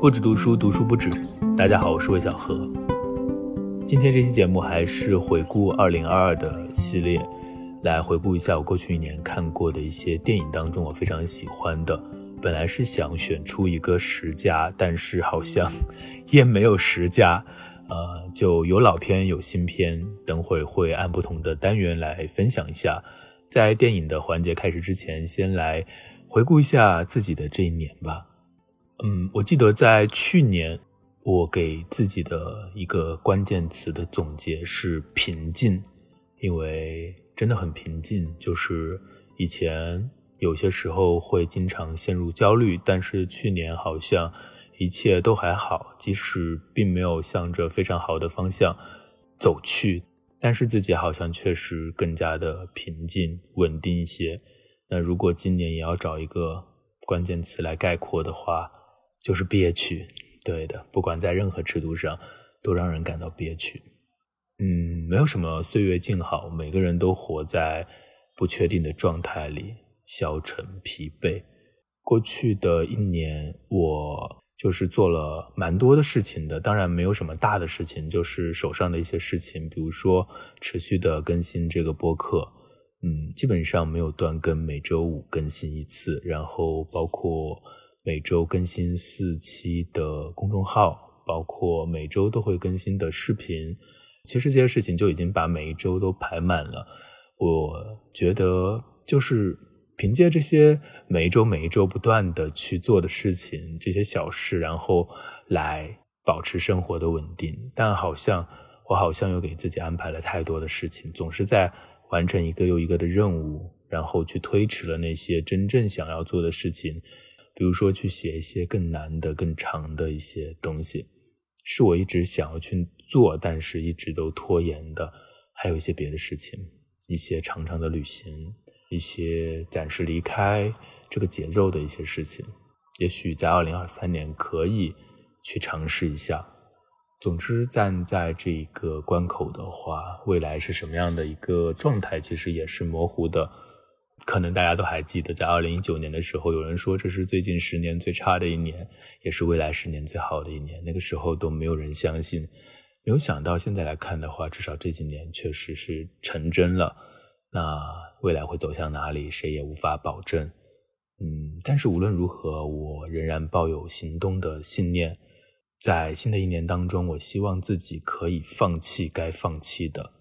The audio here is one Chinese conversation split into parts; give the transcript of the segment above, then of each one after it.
不止读书，读书不止。大家好，我是魏小何。今天这期节目还是回顾二零二二的系列，来回顾一下我过去一年看过的一些电影当中我非常喜欢的。本来是想选出一个十佳，但是好像 也没有十佳。呃，就有老片有新片，等会会按不同的单元来分享一下。在电影的环节开始之前，先来回顾一下自己的这一年吧。嗯，我记得在去年，我给自己的一个关键词的总结是平静，因为真的很平静。就是以前有些时候会经常陷入焦虑，但是去年好像。一切都还好，即使并没有向着非常好的方向走去，但是自己好像确实更加的平静、稳定一些。那如果今年也要找一个关键词来概括的话，就是憋屈。对的，不管在任何尺度上，都让人感到憋屈。嗯，没有什么岁月静好，每个人都活在不确定的状态里，消沉、疲惫。过去的一年，我。就是做了蛮多的事情的，当然没有什么大的事情，就是手上的一些事情，比如说持续的更新这个播客，嗯，基本上没有断更，每周五更新一次，然后包括每周更新四期的公众号，包括每周都会更新的视频，其实这些事情就已经把每一周都排满了。我觉得就是。凭借这些每一周每一周不断的去做的事情，这些小事，然后来保持生活的稳定。但好像我好像又给自己安排了太多的事情，总是在完成一个又一个的任务，然后去推迟了那些真正想要做的事情。比如说去写一些更难的、更长的一些东西，是我一直想要去做，但是一直都拖延的。还有一些别的事情，一些长长的旅行。一些暂时离开这个节奏的一些事情，也许在二零二三年可以去尝试一下。总之，站在这一个关口的话，未来是什么样的一个状态，其实也是模糊的。可能大家都还记得，在二零一九年的时候，有人说这是最近十年最差的一年，也是未来十年最好的一年。那个时候都没有人相信，没有想到现在来看的话，至少这几年确实是成真了。那。未来会走向哪里，谁也无法保证。嗯，但是无论如何，我仍然抱有行动的信念。在新的一年当中，我希望自己可以放弃该放弃的，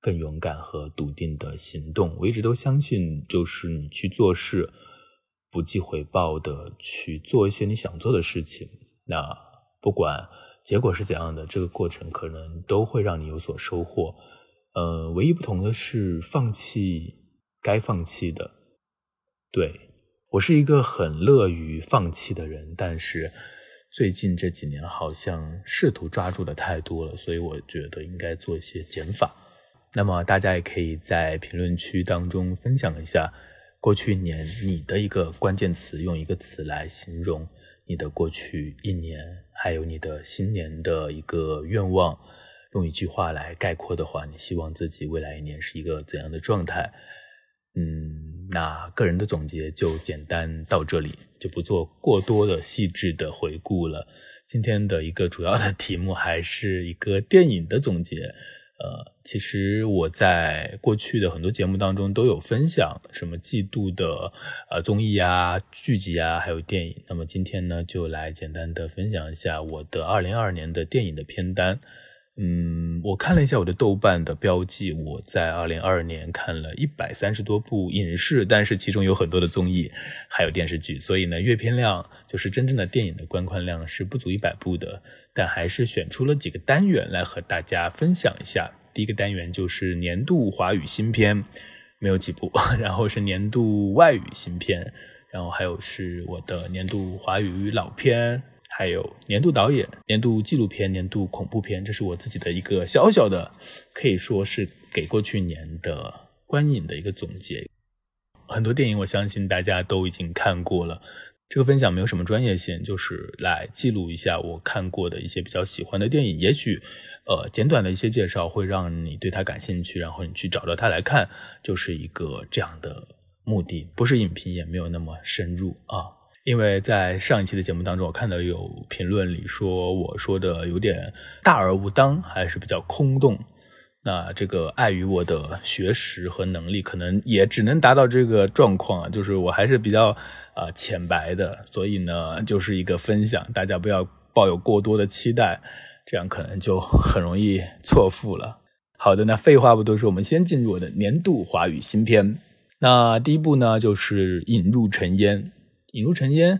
更勇敢和笃定的行动。我一直都相信，就是你去做事，不计回报的去做一些你想做的事情。那不管结果是怎样的，这个过程可能都会让你有所收获。呃，唯一不同的是放弃。该放弃的，对我是一个很乐于放弃的人，但是最近这几年好像试图抓住的太多了，所以我觉得应该做一些减法。那么大家也可以在评论区当中分享一下过去一年你的一个关键词，用一个词来形容你的过去一年，还有你的新年的一个愿望，用一句话来概括的话，你希望自己未来一年是一个怎样的状态？嗯，那个人的总结就简单到这里，就不做过多的细致的回顾了。今天的一个主要的题目还是一个电影的总结。呃，其实我在过去的很多节目当中都有分享什么季度的呃综艺啊、剧集啊，还有电影。那么今天呢，就来简单的分享一下我的二零二二年的电影的片单。嗯，我看了一下我的豆瓣的标记，我在二零二二年看了一百三十多部影视，但是其中有很多的综艺，还有电视剧，所以呢，阅片量就是真正的电影的观看量是不足一百部的。但还是选出了几个单元来和大家分享一下。第一个单元就是年度华语新片，没有几部，然后是年度外语新片，然后还有是我的年度华语老片。还有年度导演、年度纪录片、年度恐怖片，这是我自己的一个小小的，可以说是给过去年的观影的一个总结。很多电影，我相信大家都已经看过了。这个分享没有什么专业性，就是来记录一下我看过的一些比较喜欢的电影。也许，呃，简短的一些介绍会让你对它感兴趣，然后你去找到它来看，就是一个这样的目的。不是影评，也没有那么深入啊。因为在上一期的节目当中，我看到有评论里说我说的有点大而无当，还是比较空洞。那这个碍于我的学识和能力，可能也只能达到这个状况啊，就是我还是比较啊浅白的，所以呢，就是一个分享，大家不要抱有过多的期待，这样可能就很容易错付了。好的，那废话不多说，我们先进入我的年度华语新片。那第一部呢，就是《引入尘烟》。《引入尘烟》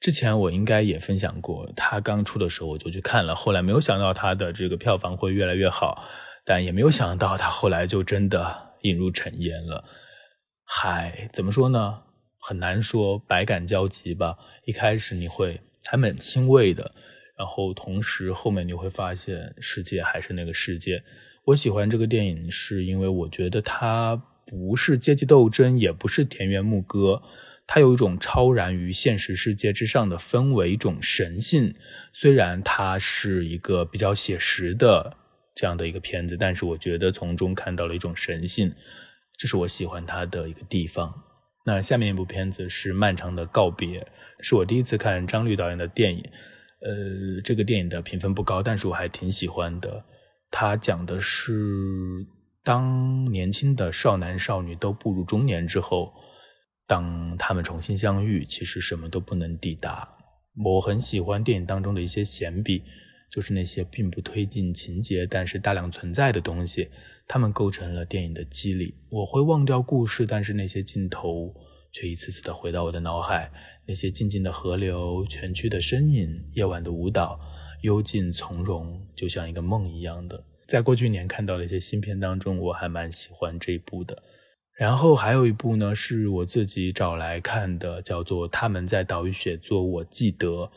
之前我应该也分享过，它刚出的时候我就去看了，后来没有想到它的这个票房会越来越好。但也没有想到，他后来就真的引入尘烟了。嗨，怎么说呢？很难说，百感交集吧。一开始你会还蛮欣慰的，然后同时后面你会发现，世界还是那个世界。我喜欢这个电影，是因为我觉得它不是阶级斗争，也不是田园牧歌，它有一种超然于现实世界之上的氛围，一种神性。虽然它是一个比较写实的。这样的一个片子，但是我觉得从中看到了一种神性，这是我喜欢它的一个地方。那下面一部片子是《漫长的告别》，是我第一次看张律导演的电影。呃，这个电影的评分不高，但是我还挺喜欢的。它讲的是当年轻的少男少女都步入中年之后，当他们重新相遇，其实什么都不能抵达。我很喜欢电影当中的一些闲笔。就是那些并不推进情节，但是大量存在的东西，它们构成了电影的机理。我会忘掉故事，但是那些镜头却一次次的回到我的脑海。那些静静的河流、蜷曲的身影、夜晚的舞蹈，幽静从容，就像一个梦一样的。在过去年看到的一些新片当中，我还蛮喜欢这一部的。然后还有一部呢，是我自己找来看的，叫做《他们在岛屿写作》，我记得。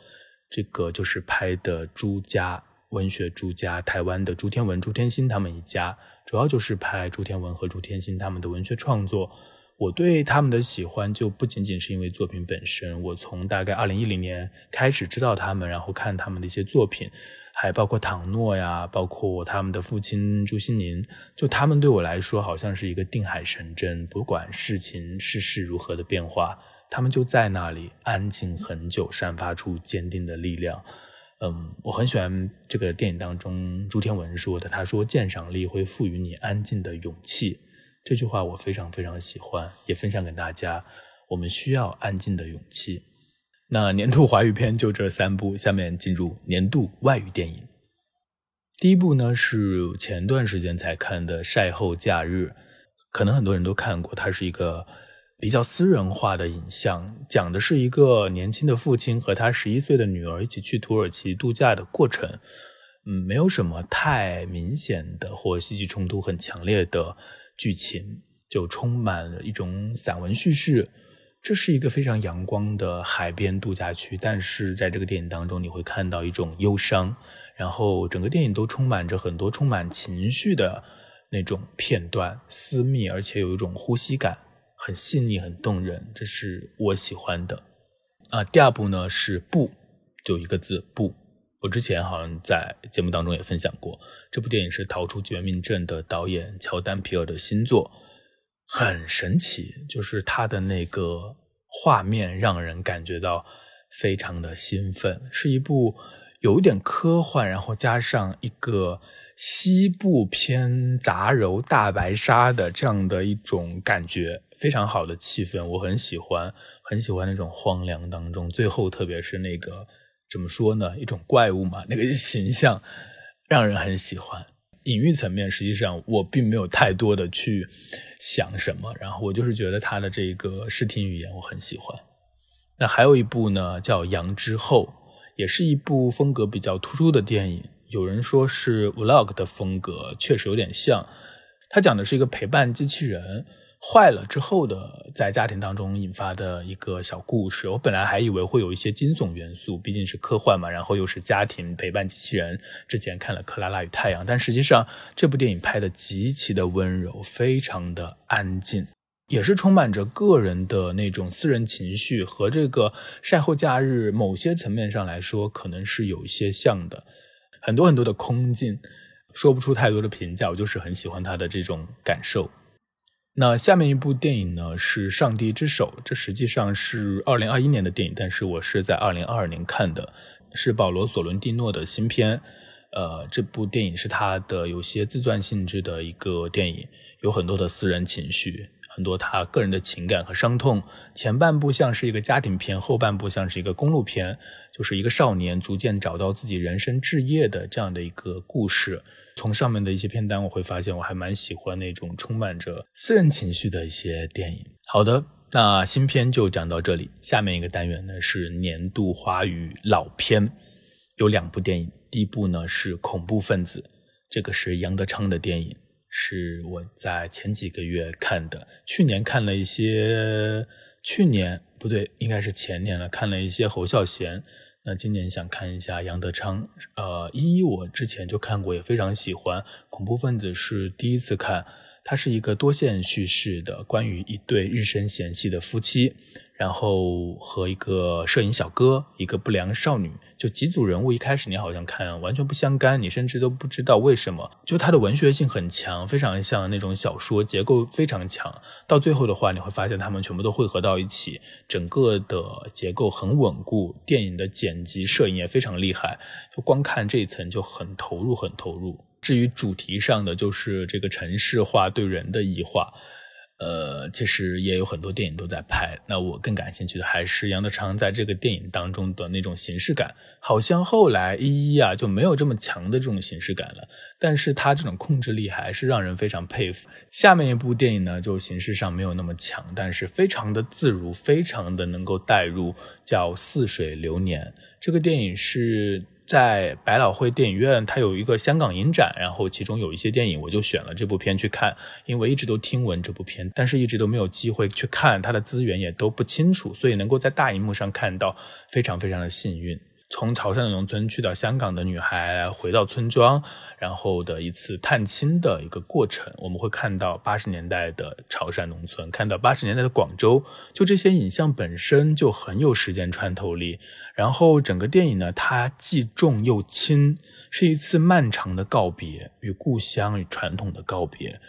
这个就是拍的朱家文学，朱家台湾的朱天文、朱天心他们一家，主要就是拍朱天文和朱天心他们的文学创作。我对他们的喜欢就不仅仅是因为作品本身，我从大概二零一零年开始知道他们，然后看他们的一些作品，还包括唐诺呀，包括他们的父亲朱心宁，就他们对我来说好像是一个定海神针，不管事情世事如何的变化。他们就在那里安静很久，散发出坚定的力量。嗯，我很喜欢这个电影当中朱天文说的，他说：“鉴赏力会赋予你安静的勇气。”这句话我非常非常喜欢，也分享给大家。我们需要安静的勇气。那年度华语片就这三部，下面进入年度外语电影。第一部呢是前段时间才看的《晒后假日》，可能很多人都看过，它是一个。比较私人化的影像，讲的是一个年轻的父亲和他十一岁的女儿一起去土耳其度假的过程。嗯，没有什么太明显的或戏剧冲突很强烈的剧情，就充满了一种散文叙事。这是一个非常阳光的海边度假区，但是在这个电影当中，你会看到一种忧伤，然后整个电影都充满着很多充满情绪的那种片段，私密而且有一种呼吸感。很细腻，很动人，这是我喜欢的。啊，第二部呢是“不”，就一个字“不”。我之前好像在节目当中也分享过，这部电影是《逃出绝命镇》的导演乔丹皮尔的新作，很神奇，就是他的那个画面让人感觉到非常的兴奋，是一部有一点科幻，然后加上一个西部偏杂糅大白鲨的这样的一种感觉。非常好的气氛，我很喜欢，很喜欢那种荒凉当中，最后特别是那个怎么说呢，一种怪物嘛，那个形象让人很喜欢。隐喻层面，实际上我并没有太多的去想什么，然后我就是觉得他的这个视听语言我很喜欢。那还有一部呢，叫《羊之后》，也是一部风格比较突出的电影，有人说是 vlog 的风格，确实有点像。它讲的是一个陪伴机器人。坏了之后的，在家庭当中引发的一个小故事。我本来还以为会有一些惊悚元素，毕竟是科幻嘛，然后又是家庭陪伴机器人。之前看了《克拉拉与太阳》，但实际上这部电影拍的极其的温柔，非常的安静，也是充满着个人的那种私人情绪，和这个晒后假日某些层面上来说，可能是有一些像的。很多很多的空镜，说不出太多的评价，我就是很喜欢他的这种感受。那下面一部电影呢是《上帝之手》，这实际上是二零二一年的电影，但是我是在二零二二年看的，是保罗·索伦蒂诺的新片。呃，这部电影是他的有些自传性质的一个电影，有很多的私人情绪，很多他个人的情感和伤痛。前半部像是一个家庭片，后半部像是一个公路片，就是一个少年逐渐找到自己人生置业的这样的一个故事。从上面的一些片单，我会发现我还蛮喜欢那种充满着私人情绪的一些电影。好的，那新片就讲到这里。下面一个单元呢是年度华语老片，有两部电影。第一部呢是《恐怖分子》，这个是杨德昌的电影，是我在前几个月看的。去年看了一些，去年不对，应该是前年了，看了一些侯孝贤。那今年想看一下杨德昌，呃，一一我之前就看过，也非常喜欢。恐怖分子是第一次看，它是一个多线叙事的，关于一对日深嫌隙的夫妻。然后和一个摄影小哥，一个不良少女，就几组人物。一开始你好像看完全不相干，你甚至都不知道为什么。就它的文学性很强，非常像那种小说，结构非常强。到最后的话，你会发现他们全部都汇合到一起，整个的结构很稳固。电影的剪辑、摄影也非常厉害，就光看这一层就很投入，很投入。至于主题上的，就是这个城市化对人的异化。呃，其实也有很多电影都在拍。那我更感兴趣的还是杨德昌在这个电影当中的那种形式感。好像后来一一啊就没有这么强的这种形式感了，但是他这种控制力还是让人非常佩服。下面一部电影呢，就形式上没有那么强，但是非常的自如，非常的能够带入，叫《似水流年》。这个电影是。在百老汇电影院，它有一个香港影展，然后其中有一些电影，我就选了这部片去看，因为一直都听闻这部片，但是一直都没有机会去看，它的资源也都不清楚，所以能够在大荧幕上看到，非常非常的幸运。从潮汕的农村去到香港的女孩回到村庄，然后的一次探亲的一个过程，我们会看到八十年代的潮汕农村，看到八十年代的广州，就这些影像本身就很有时间穿透力。然后整个电影呢，它既重又轻，是一次漫长的告别，与故乡与传统的告别，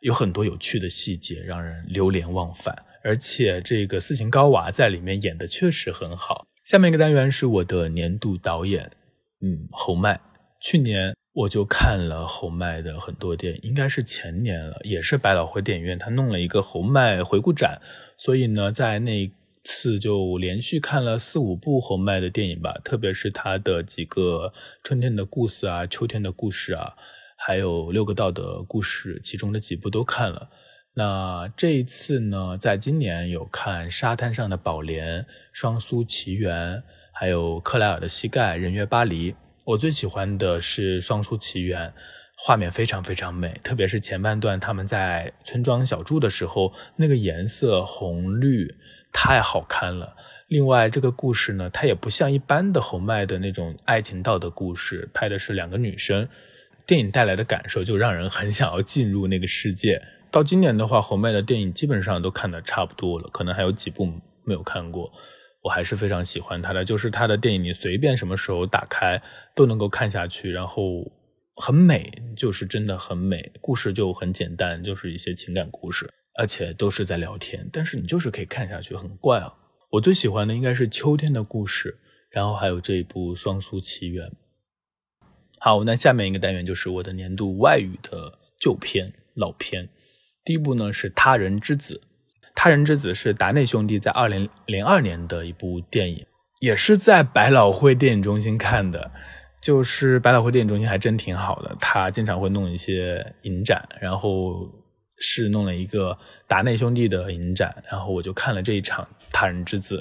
有很多有趣的细节让人流连忘返。而且这个斯琴高娃在里面演的确实很好。下面一个单元是我的年度导演，嗯，侯麦。去年我就看了侯麦的很多电影，应该是前年了，也是百老汇电影院，他弄了一个侯麦回顾展，所以呢，在那次就连续看了四五部侯麦的电影吧，特别是他的几个春天的故事啊、秋天的故事啊，还有六个道的故事，其中的几部都看了。那这一次呢，在今年有看《沙滩上的宝莲》《双苏奇缘》，还有克莱尔的膝盖《人约巴黎》。我最喜欢的是《双苏奇缘》，画面非常非常美，特别是前半段他们在村庄小住的时候，那个颜色红绿太好看了。另外，这个故事呢，它也不像一般的侯麦的那种爱情道德故事，拍的是两个女生，电影带来的感受就让人很想要进入那个世界。到今年的话，侯麦的电影基本上都看的差不多了，可能还有几部没有看过。我还是非常喜欢他的，就是他的电影，你随便什么时候打开都能够看下去，然后很美，就是真的很美。故事就很简单，就是一些情感故事，而且都是在聊天，但是你就是可以看下去，很怪啊。我最喜欢的应该是秋天的故事，然后还有这一部《双苏奇缘》。好，那下面一个单元就是我的年度外语的旧片、老片。第一部呢是《他人之子》，《他人之子》是达内兄弟在二零零二年的一部电影，也是在百老汇电影中心看的。就是百老汇电影中心还真挺好的，他经常会弄一些影展，然后是弄了一个达内兄弟的影展，然后我就看了这一场《他人之子》，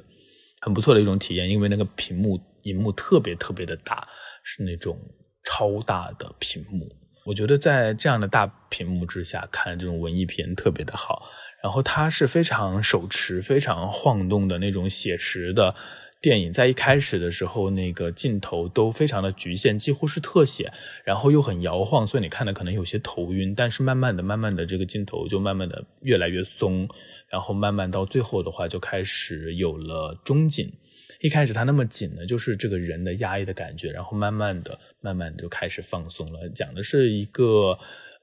很不错的一种体验，因为那个屏幕荧幕特别特别的大，是那种超大的屏幕。我觉得在这样的大屏幕之下看这种文艺片特别的好，然后它是非常手持、非常晃动的那种写实的电影，在一开始的时候那个镜头都非常的局限，几乎是特写，然后又很摇晃，所以你看的可能有些头晕。但是慢慢的、慢慢的，这个镜头就慢慢的越来越松，然后慢慢到最后的话就开始有了中景。一开始他那么紧呢，就是这个人的压抑的感觉，然后慢慢的、慢慢的就开始放松了。讲的是一个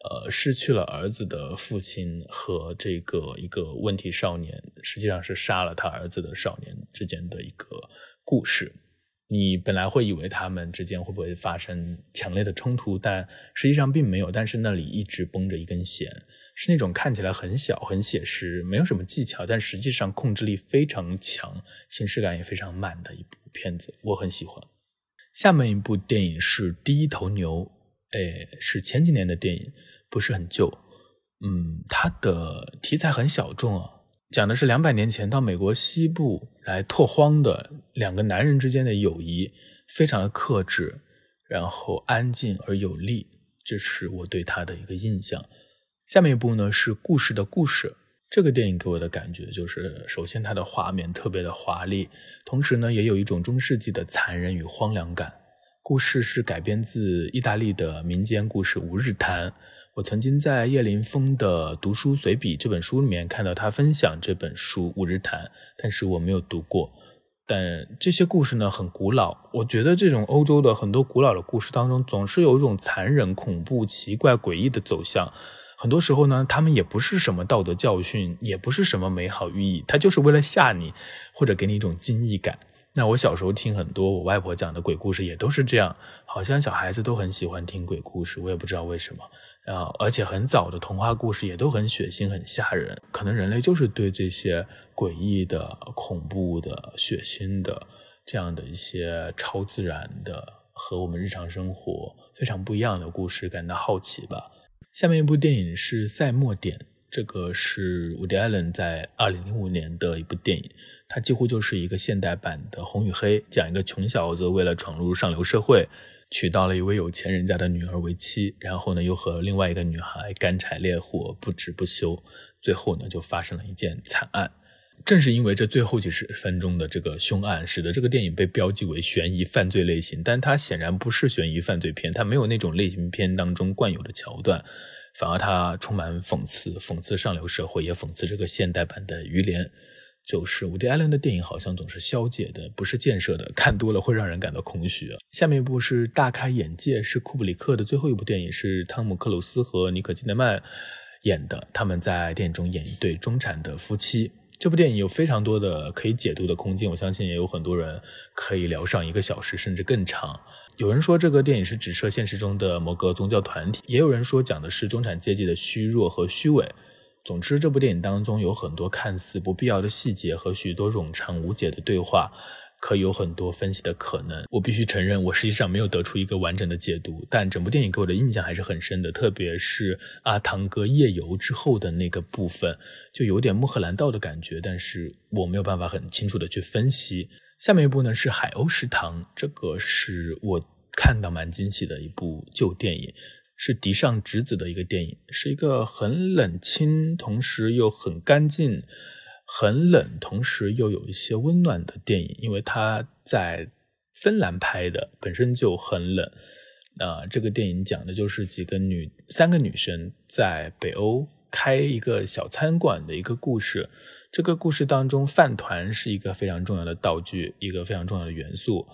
呃，失去了儿子的父亲和这个一个问题少年，实际上是杀了他儿子的少年之间的一个故事。你本来会以为他们之间会不会发生强烈的冲突，但实际上并没有。但是那里一直绷着一根弦，是那种看起来很小、很写实，没有什么技巧，但实际上控制力非常强、形式感也非常满的一部片子，我很喜欢。下面一部电影是《第一头牛》，哎，是前几年的电影。不是很旧，嗯，它的题材很小众啊，讲的是两百年前到美国西部来拓荒的两个男人之间的友谊，非常的克制，然后安静而有力，这是我对他的一个印象。下面一部呢是《故事的故事》，这个电影给我的感觉就是，首先它的画面特别的华丽，同时呢也有一种中世纪的残忍与荒凉感。故事是改编自意大利的民间故事《五日谈》。我曾经在叶林峰的《读书随笔》这本书里面看到他分享这本书《五日谈》，但是我没有读过。但这些故事呢很古老，我觉得这种欧洲的很多古老的故事当中，总是有一种残忍、恐怖、奇怪、诡异的走向。很多时候呢，他们也不是什么道德教训，也不是什么美好寓意，他就是为了吓你，或者给你一种惊异感。那我小时候听很多我外婆讲的鬼故事，也都是这样，好像小孩子都很喜欢听鬼故事，我也不知道为什么。啊，而且很早的童话故事也都很血腥、很吓人。可能人类就是对这些诡异的、恐怖的、血腥的这样的一些超自然的和我们日常生活非常不一样的故事感到好奇吧。下面一部电影是《赛末点》，这个是 Woody Allen 在2005年的一部电影，它几乎就是一个现代版的《红与黑》，讲一个穷小子为了闯入上流社会。娶到了一位有钱人家的女儿为妻，然后呢，又和另外一个女孩干柴烈火，不止不休。最后呢，就发生了一件惨案。正是因为这最后几十分钟的这个凶案，使得这个电影被标记为悬疑犯罪类型。但它显然不是悬疑犯罪片，它没有那种类型片当中惯有的桥段，反而它充满讽刺，讽刺上流社会，也讽刺这个现代版的于连。就是伍迪·艾伦的电影好像总是消解的，不是建设的，看多了会让人感到空虚。下面一部是大开眼界，是库布里克的最后一部电影，是汤姆·克鲁斯和尼可基德曼演的。他们在电影中演一对中产的夫妻。这部电影有非常多的可以解读的空间，我相信也有很多人可以聊上一个小时甚至更长。有人说这个电影是指涉现实中的某个宗教团体，也有人说讲的是中产阶级的虚弱和虚伪。总之，这部电影当中有很多看似不必要的细节和许多冗长无解的对话，可有很多分析的可能。我必须承认，我实际上没有得出一个完整的解读，但整部电影给我的印象还是很深的。特别是阿汤哥夜游之后的那个部分，就有点穆赫兰道的感觉，但是我没有办法很清楚的去分析。下面一部呢是《海鸥食堂》，这个是我看到蛮惊喜的一部旧电影。是迪尚直子的一个电影，是一个很冷清，同时又很干净，很冷，同时又有一些温暖的电影。因为他在芬兰拍的，本身就很冷。那这个电影讲的就是几个女，三个女生在北欧开一个小餐馆的一个故事。这个故事当中，饭团是一个非常重要的道具，一个非常重要的元素。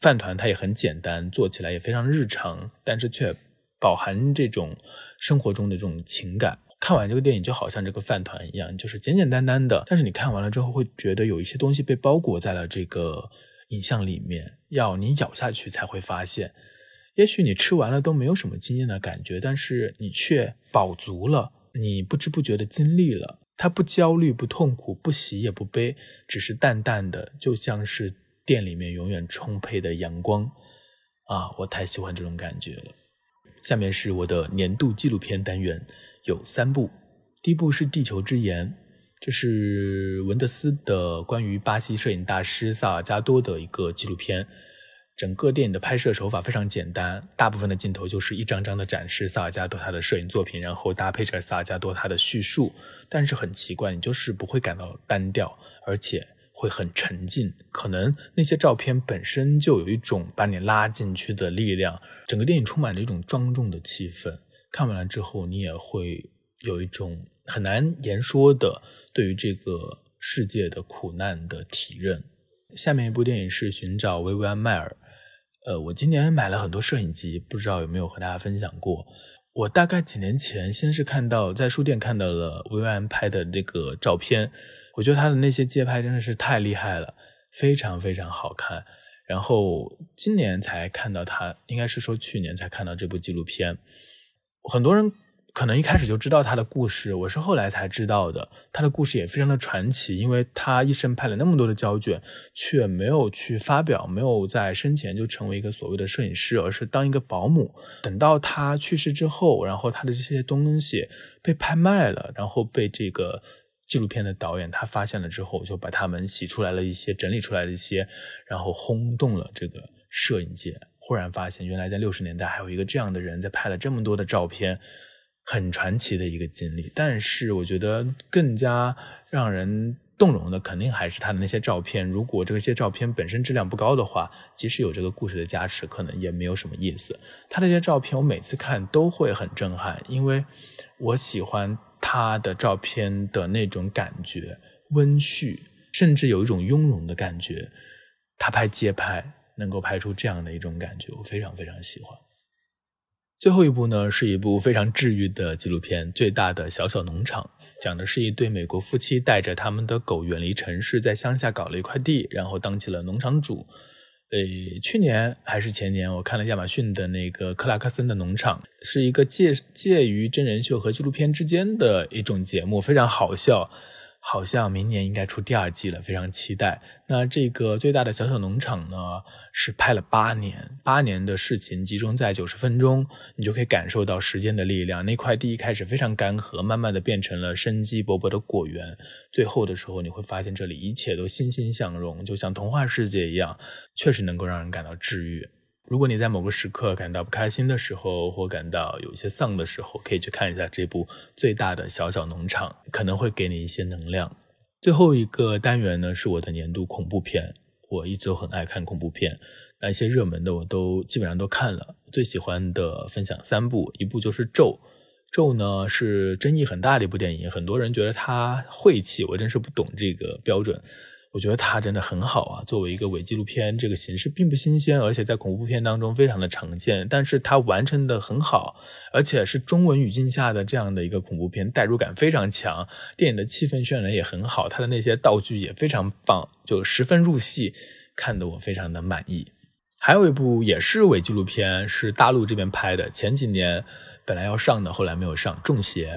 饭团它也很简单，做起来也非常日常，但是却。饱含这种生活中的这种情感，看完这个电影就好像这个饭团一样，就是简简单单的。但是你看完了之后，会觉得有一些东西被包裹在了这个影像里面，要你咬下去才会发现。也许你吃完了都没有什么惊艳的感觉，但是你却饱足了，你不知不觉的经历了。它不焦虑，不痛苦，不喜也不悲，只是淡淡的，就像是店里面永远充沛的阳光。啊，我太喜欢这种感觉了。下面是我的年度纪录片单元，有三部。第一部是《地球之盐》，这是文德斯的关于巴西摄影大师萨尔加多的一个纪录片。整个电影的拍摄手法非常简单，大部分的镜头就是一张张的展示萨尔加多他的摄影作品，然后搭配着萨尔加多他的叙述。但是很奇怪，你就是不会感到单调，而且。会很沉浸，可能那些照片本身就有一种把你拉进去的力量。整个电影充满了一种庄重的气氛，看完了之后，你也会有一种很难言说的对于这个世界的苦难的体认。下面一部电影是《寻找薇薇安·迈尔》。呃，我今年买了很多摄影集，不知道有没有和大家分享过。我大概几年前先是看到在书店看到了薇薇安拍的那个照片，我觉得他的那些街拍真的是太厉害了，非常非常好看。然后今年才看到他，应该是说去年才看到这部纪录片，很多人。可能一开始就知道他的故事，我是后来才知道的。他的故事也非常的传奇，因为他一生拍了那么多的胶卷，却没有去发表，没有在生前就成为一个所谓的摄影师，而是当一个保姆。等到他去世之后，然后他的这些东西被拍卖了，然后被这个纪录片的导演他发现了之后，就把他们洗出来了一些，整理出来的一些，然后轰动了这个摄影界。忽然发现，原来在六十年代还有一个这样的人在拍了这么多的照片。很传奇的一个经历，但是我觉得更加让人动容的，肯定还是他的那些照片。如果这些照片本身质量不高的话，即使有这个故事的加持，可能也没有什么意思。他这些照片，我每次看都会很震撼，因为我喜欢他的照片的那种感觉，温煦，甚至有一种雍容的感觉。他拍街拍，能够拍出这样的一种感觉，我非常非常喜欢。最后一部呢，是一部非常治愈的纪录片，《最大的小小农场》，讲的是一对美国夫妻带着他们的狗远离城市，在乡下搞了一块地，然后当起了农场主。呃，去年还是前年，我看了亚马逊的那个克拉克森的农场，是一个介介于真人秀和纪录片之间的一种节目，非常好笑。好像明年应该出第二季了，非常期待。那这个最大的小小农场呢，是拍了八年，八年的事情集中在九十分钟，你就可以感受到时间的力量。那块地一开始非常干涸，慢慢的变成了生机勃勃的果园。最后的时候，你会发现这里一切都欣欣向荣，就像童话世界一样，确实能够让人感到治愈。如果你在某个时刻感到不开心的时候，或感到有一些丧的时候，可以去看一下这部最大的小小农场，可能会给你一些能量。最后一个单元呢，是我的年度恐怖片。我一直都很爱看恐怖片，那一些热门的我都基本上都看了。最喜欢的分享三部，一部就是《咒》。《咒》呢是争议很大的一部电影，很多人觉得它晦气，我真是不懂这个标准。我觉得它真的很好啊！作为一个伪纪录片，这个形式并不新鲜，而且在恐怖片当中非常的常见。但是它完成的很好，而且是中文语境下的这样的一个恐怖片，代入感非常强。电影的气氛渲染也很好，它的那些道具也非常棒，就十分入戏，看得我非常的满意。还有一部也是伪纪录片，是大陆这边拍的，前几年本来要上的，后来没有上，《中邪》。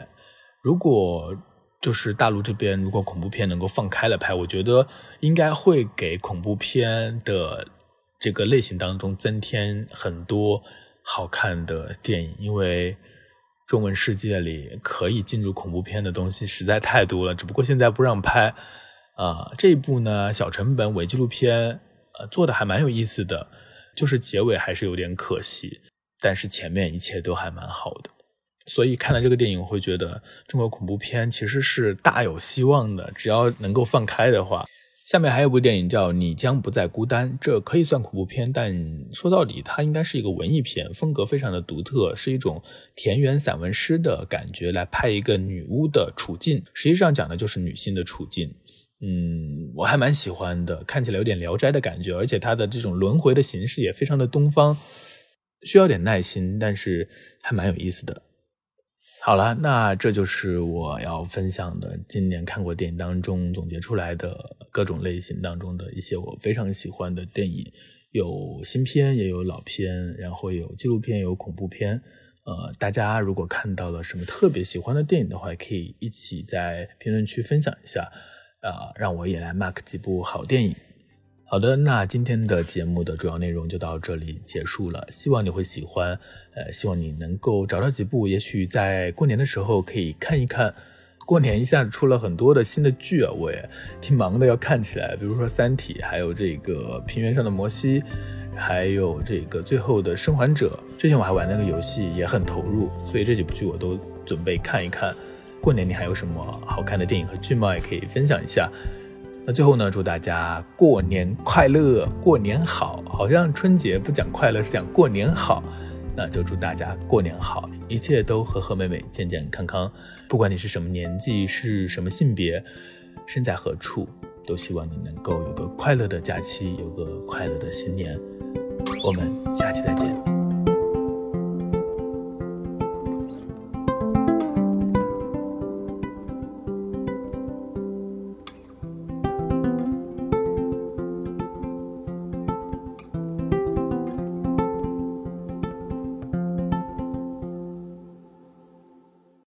如果就是大陆这边，如果恐怖片能够放开了拍，我觉得应该会给恐怖片的这个类型当中增添很多好看的电影。因为中文世界里可以进入恐怖片的东西实在太多了，只不过现在不让拍。啊，这一部呢，小成本伪纪录片，呃，做的还蛮有意思的，就是结尾还是有点可惜，但是前面一切都还蛮好的。所以看了这个电影，我会觉得中国恐怖片其实是大有希望的，只要能够放开的话。下面还有部电影叫《你将不再孤单》，这可以算恐怖片，但说到底，它应该是一个文艺片，风格非常的独特，是一种田园散文诗的感觉来拍一个女巫的处境，实际上讲的就是女性的处境。嗯，我还蛮喜欢的，看起来有点聊斋的感觉，而且它的这种轮回的形式也非常的东方，需要点耐心，但是还蛮有意思的。好了，那这就是我要分享的今年看过电影当中总结出来的各种类型当中的一些我非常喜欢的电影，有新片也有老片，然后有纪录片有恐怖片。呃，大家如果看到了什么特别喜欢的电影的话，可以一起在评论区分享一下，啊，让我也来 mark 几部好电影。好的，那今天的节目的主要内容就到这里结束了。希望你会喜欢，呃，希望你能够找到几部，也许在过年的时候可以看一看。过年一下子出了很多的新的剧啊，我也挺忙的，要看起来。比如说《三体》，还有这个《平原上的摩西》，还有这个《最后的生还者》。之前我还玩那个游戏，也很投入，所以这几部剧我都准备看一看。过年你还有什么好看的电影和剧吗？也可以分享一下。那最后呢，祝大家过年快乐，过年好。好像春节不讲快乐，是讲过年好。那就祝大家过年好，一切都和和美美，健健康康。不管你是什么年纪，是什么性别，身在何处，都希望你能够有个快乐的假期，有个快乐的新年。我们下期再见。